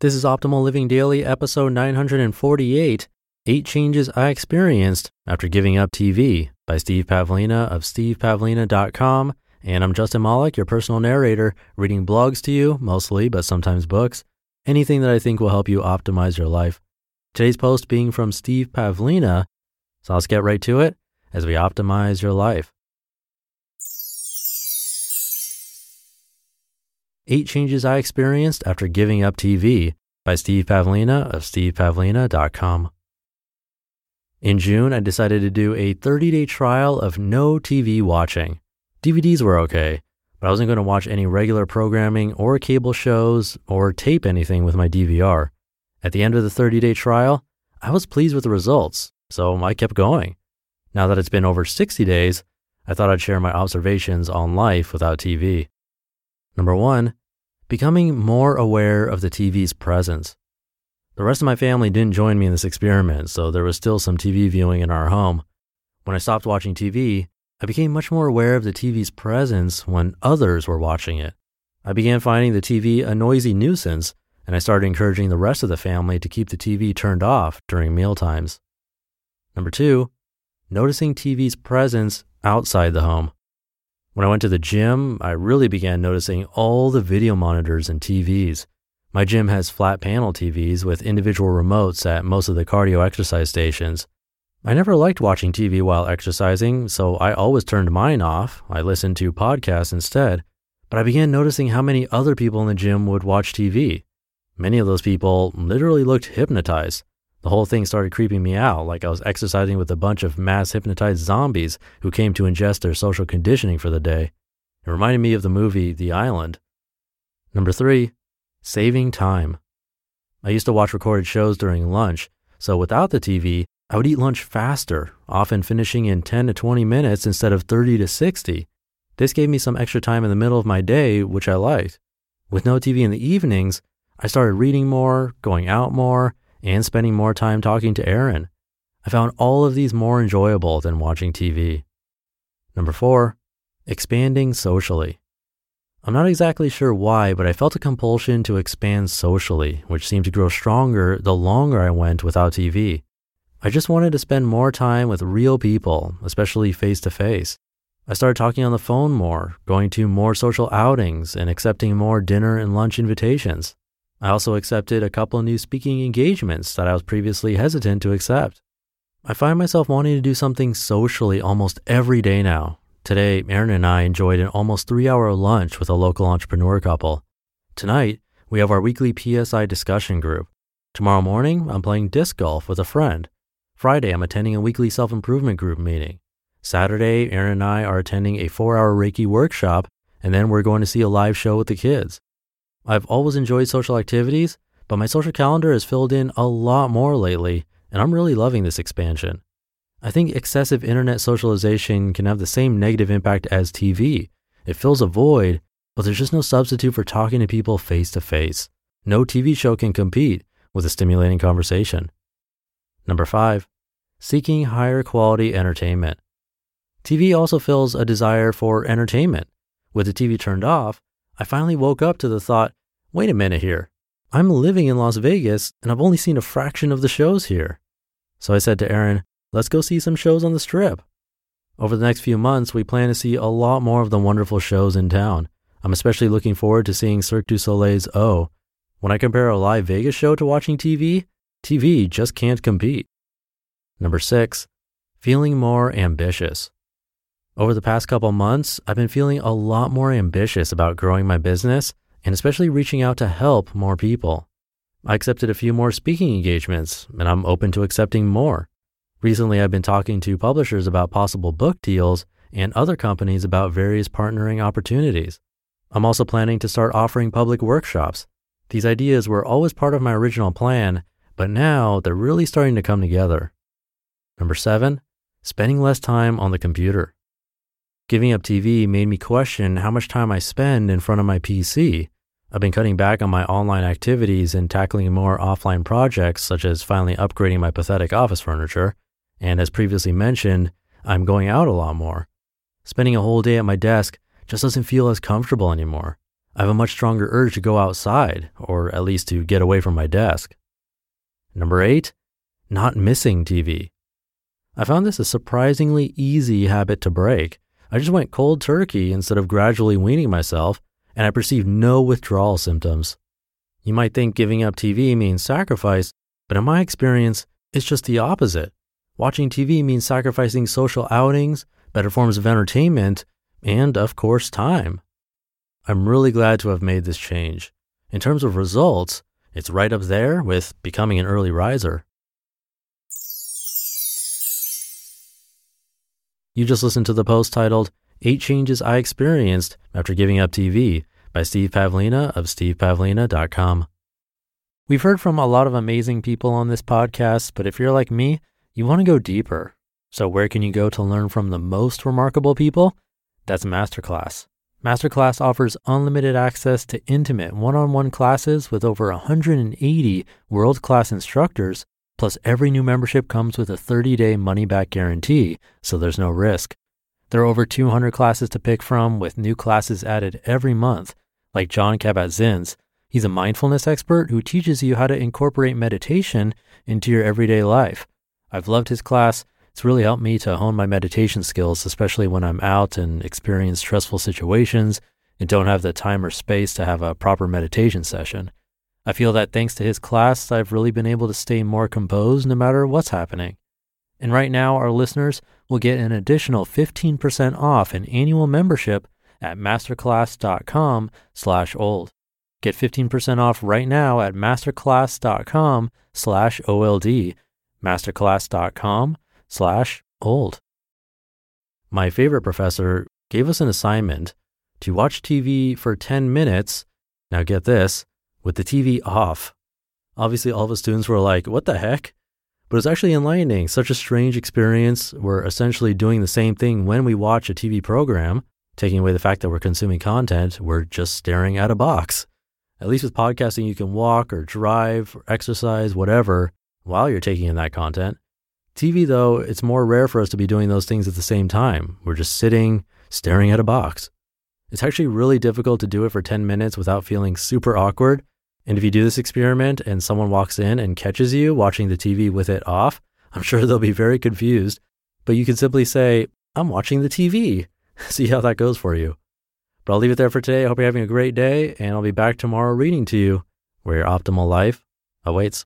This is Optimal Living Daily, episode 948 Eight Changes I Experienced After Giving Up TV by Steve Pavlina of stevepavlina.com. And I'm Justin Malik, your personal narrator, reading blogs to you, mostly, but sometimes books, anything that I think will help you optimize your life. Today's post being from Steve Pavlina. So let's get right to it as we optimize your life. Eight Changes I Experienced After Giving Up TV by Steve Pavlina of stevepavlina.com. In June, I decided to do a 30 day trial of no TV watching. DVDs were okay, but I wasn't going to watch any regular programming or cable shows or tape anything with my DVR. At the end of the 30 day trial, I was pleased with the results, so I kept going. Now that it's been over 60 days, I thought I'd share my observations on life without TV. Number one, becoming more aware of the TV's presence. The rest of my family didn't join me in this experiment, so there was still some TV viewing in our home. When I stopped watching TV, I became much more aware of the TV's presence when others were watching it. I began finding the TV a noisy nuisance, and I started encouraging the rest of the family to keep the TV turned off during meal times. Number two, noticing TV's presence outside the home. When I went to the gym, I really began noticing all the video monitors and TVs. My gym has flat panel TVs with individual remotes at most of the cardio exercise stations. I never liked watching TV while exercising, so I always turned mine off. I listened to podcasts instead. But I began noticing how many other people in the gym would watch TV. Many of those people literally looked hypnotized. The whole thing started creeping me out, like I was exercising with a bunch of mass hypnotized zombies who came to ingest their social conditioning for the day. It reminded me of the movie The Island. Number three, saving time. I used to watch recorded shows during lunch, so without the TV, I would eat lunch faster, often finishing in 10 to 20 minutes instead of 30 to 60. This gave me some extra time in the middle of my day, which I liked. With no TV in the evenings, I started reading more, going out more, and spending more time talking to Erin. I found all of these more enjoyable than watching TV. Number four, expanding socially. I'm not exactly sure why, but I felt a compulsion to expand socially, which seemed to grow stronger the longer I went without TV. I just wanted to spend more time with real people, especially face to face. I started talking on the phone more, going to more social outings, and accepting more dinner and lunch invitations. I also accepted a couple of new speaking engagements that I was previously hesitant to accept. I find myself wanting to do something socially almost every day now. Today, Erin and I enjoyed an almost three hour lunch with a local entrepreneur couple. Tonight, we have our weekly PSI discussion group. Tomorrow morning, I'm playing disc golf with a friend. Friday, I'm attending a weekly self improvement group meeting. Saturday, Erin and I are attending a four hour Reiki workshop, and then we're going to see a live show with the kids. I've always enjoyed social activities, but my social calendar has filled in a lot more lately, and I'm really loving this expansion. I think excessive internet socialization can have the same negative impact as TV. It fills a void, but there's just no substitute for talking to people face to face. No TV show can compete with a stimulating conversation. Number five, seeking higher quality entertainment. TV also fills a desire for entertainment. With the TV turned off, I finally woke up to the thought wait a minute here. I'm living in Las Vegas and I've only seen a fraction of the shows here. So I said to Erin, let's go see some shows on the strip. Over the next few months, we plan to see a lot more of the wonderful shows in town. I'm especially looking forward to seeing Cirque du Soleil's O. When I compare a live Vegas show to watching TV, TV just can't compete. Number six, feeling more ambitious. Over the past couple months, I've been feeling a lot more ambitious about growing my business and especially reaching out to help more people. I accepted a few more speaking engagements, and I'm open to accepting more. Recently, I've been talking to publishers about possible book deals and other companies about various partnering opportunities. I'm also planning to start offering public workshops. These ideas were always part of my original plan, but now they're really starting to come together. Number seven, spending less time on the computer. Giving up TV made me question how much time I spend in front of my PC. I've been cutting back on my online activities and tackling more offline projects, such as finally upgrading my pathetic office furniture. And as previously mentioned, I'm going out a lot more. Spending a whole day at my desk just doesn't feel as comfortable anymore. I have a much stronger urge to go outside, or at least to get away from my desk. Number eight, not missing TV. I found this a surprisingly easy habit to break. I just went cold turkey instead of gradually weaning myself, and I perceived no withdrawal symptoms. You might think giving up TV means sacrifice, but in my experience, it's just the opposite. Watching TV means sacrificing social outings, better forms of entertainment, and of course, time. I'm really glad to have made this change. In terms of results, it's right up there with becoming an early riser. You just listened to the post titled, Eight Changes I Experienced After Giving Up TV by Steve Pavlina of stevepavlina.com. We've heard from a lot of amazing people on this podcast, but if you're like me, you want to go deeper. So, where can you go to learn from the most remarkable people? That's Masterclass. Masterclass offers unlimited access to intimate one on one classes with over 180 world class instructors. Plus, every new membership comes with a 30 day money back guarantee, so there's no risk. There are over 200 classes to pick from, with new classes added every month, like Jon Kabat-Zinn's. He's a mindfulness expert who teaches you how to incorporate meditation into your everyday life. I've loved his class it's really helped me to hone my meditation skills, especially when I'm out and experience stressful situations and don't have the time or space to have a proper meditation session. I feel that thanks to his class, I've really been able to stay more composed no matter what's happening. And right now, our listeners will get an additional 15% off an annual membership at masterclass.com slash old. Get 15% off right now at masterclass.com slash OLD, masterclass.com slash old. My favorite professor gave us an assignment to watch TV for 10 minutes. Now get this, with the TV off. Obviously, all the students were like, what the heck? But it's actually enlightening. Such a strange experience. We're essentially doing the same thing when we watch a TV program, taking away the fact that we're consuming content. We're just staring at a box. At least with podcasting, you can walk or drive or exercise, whatever, while you're taking in that content. TV, though, it's more rare for us to be doing those things at the same time. We're just sitting, staring at a box. It's actually really difficult to do it for 10 minutes without feeling super awkward. And if you do this experiment and someone walks in and catches you watching the TV with it off, I'm sure they'll be very confused. But you can simply say, I'm watching the TV. See how that goes for you. But I'll leave it there for today. I hope you're having a great day, and I'll be back tomorrow reading to you where your optimal life awaits.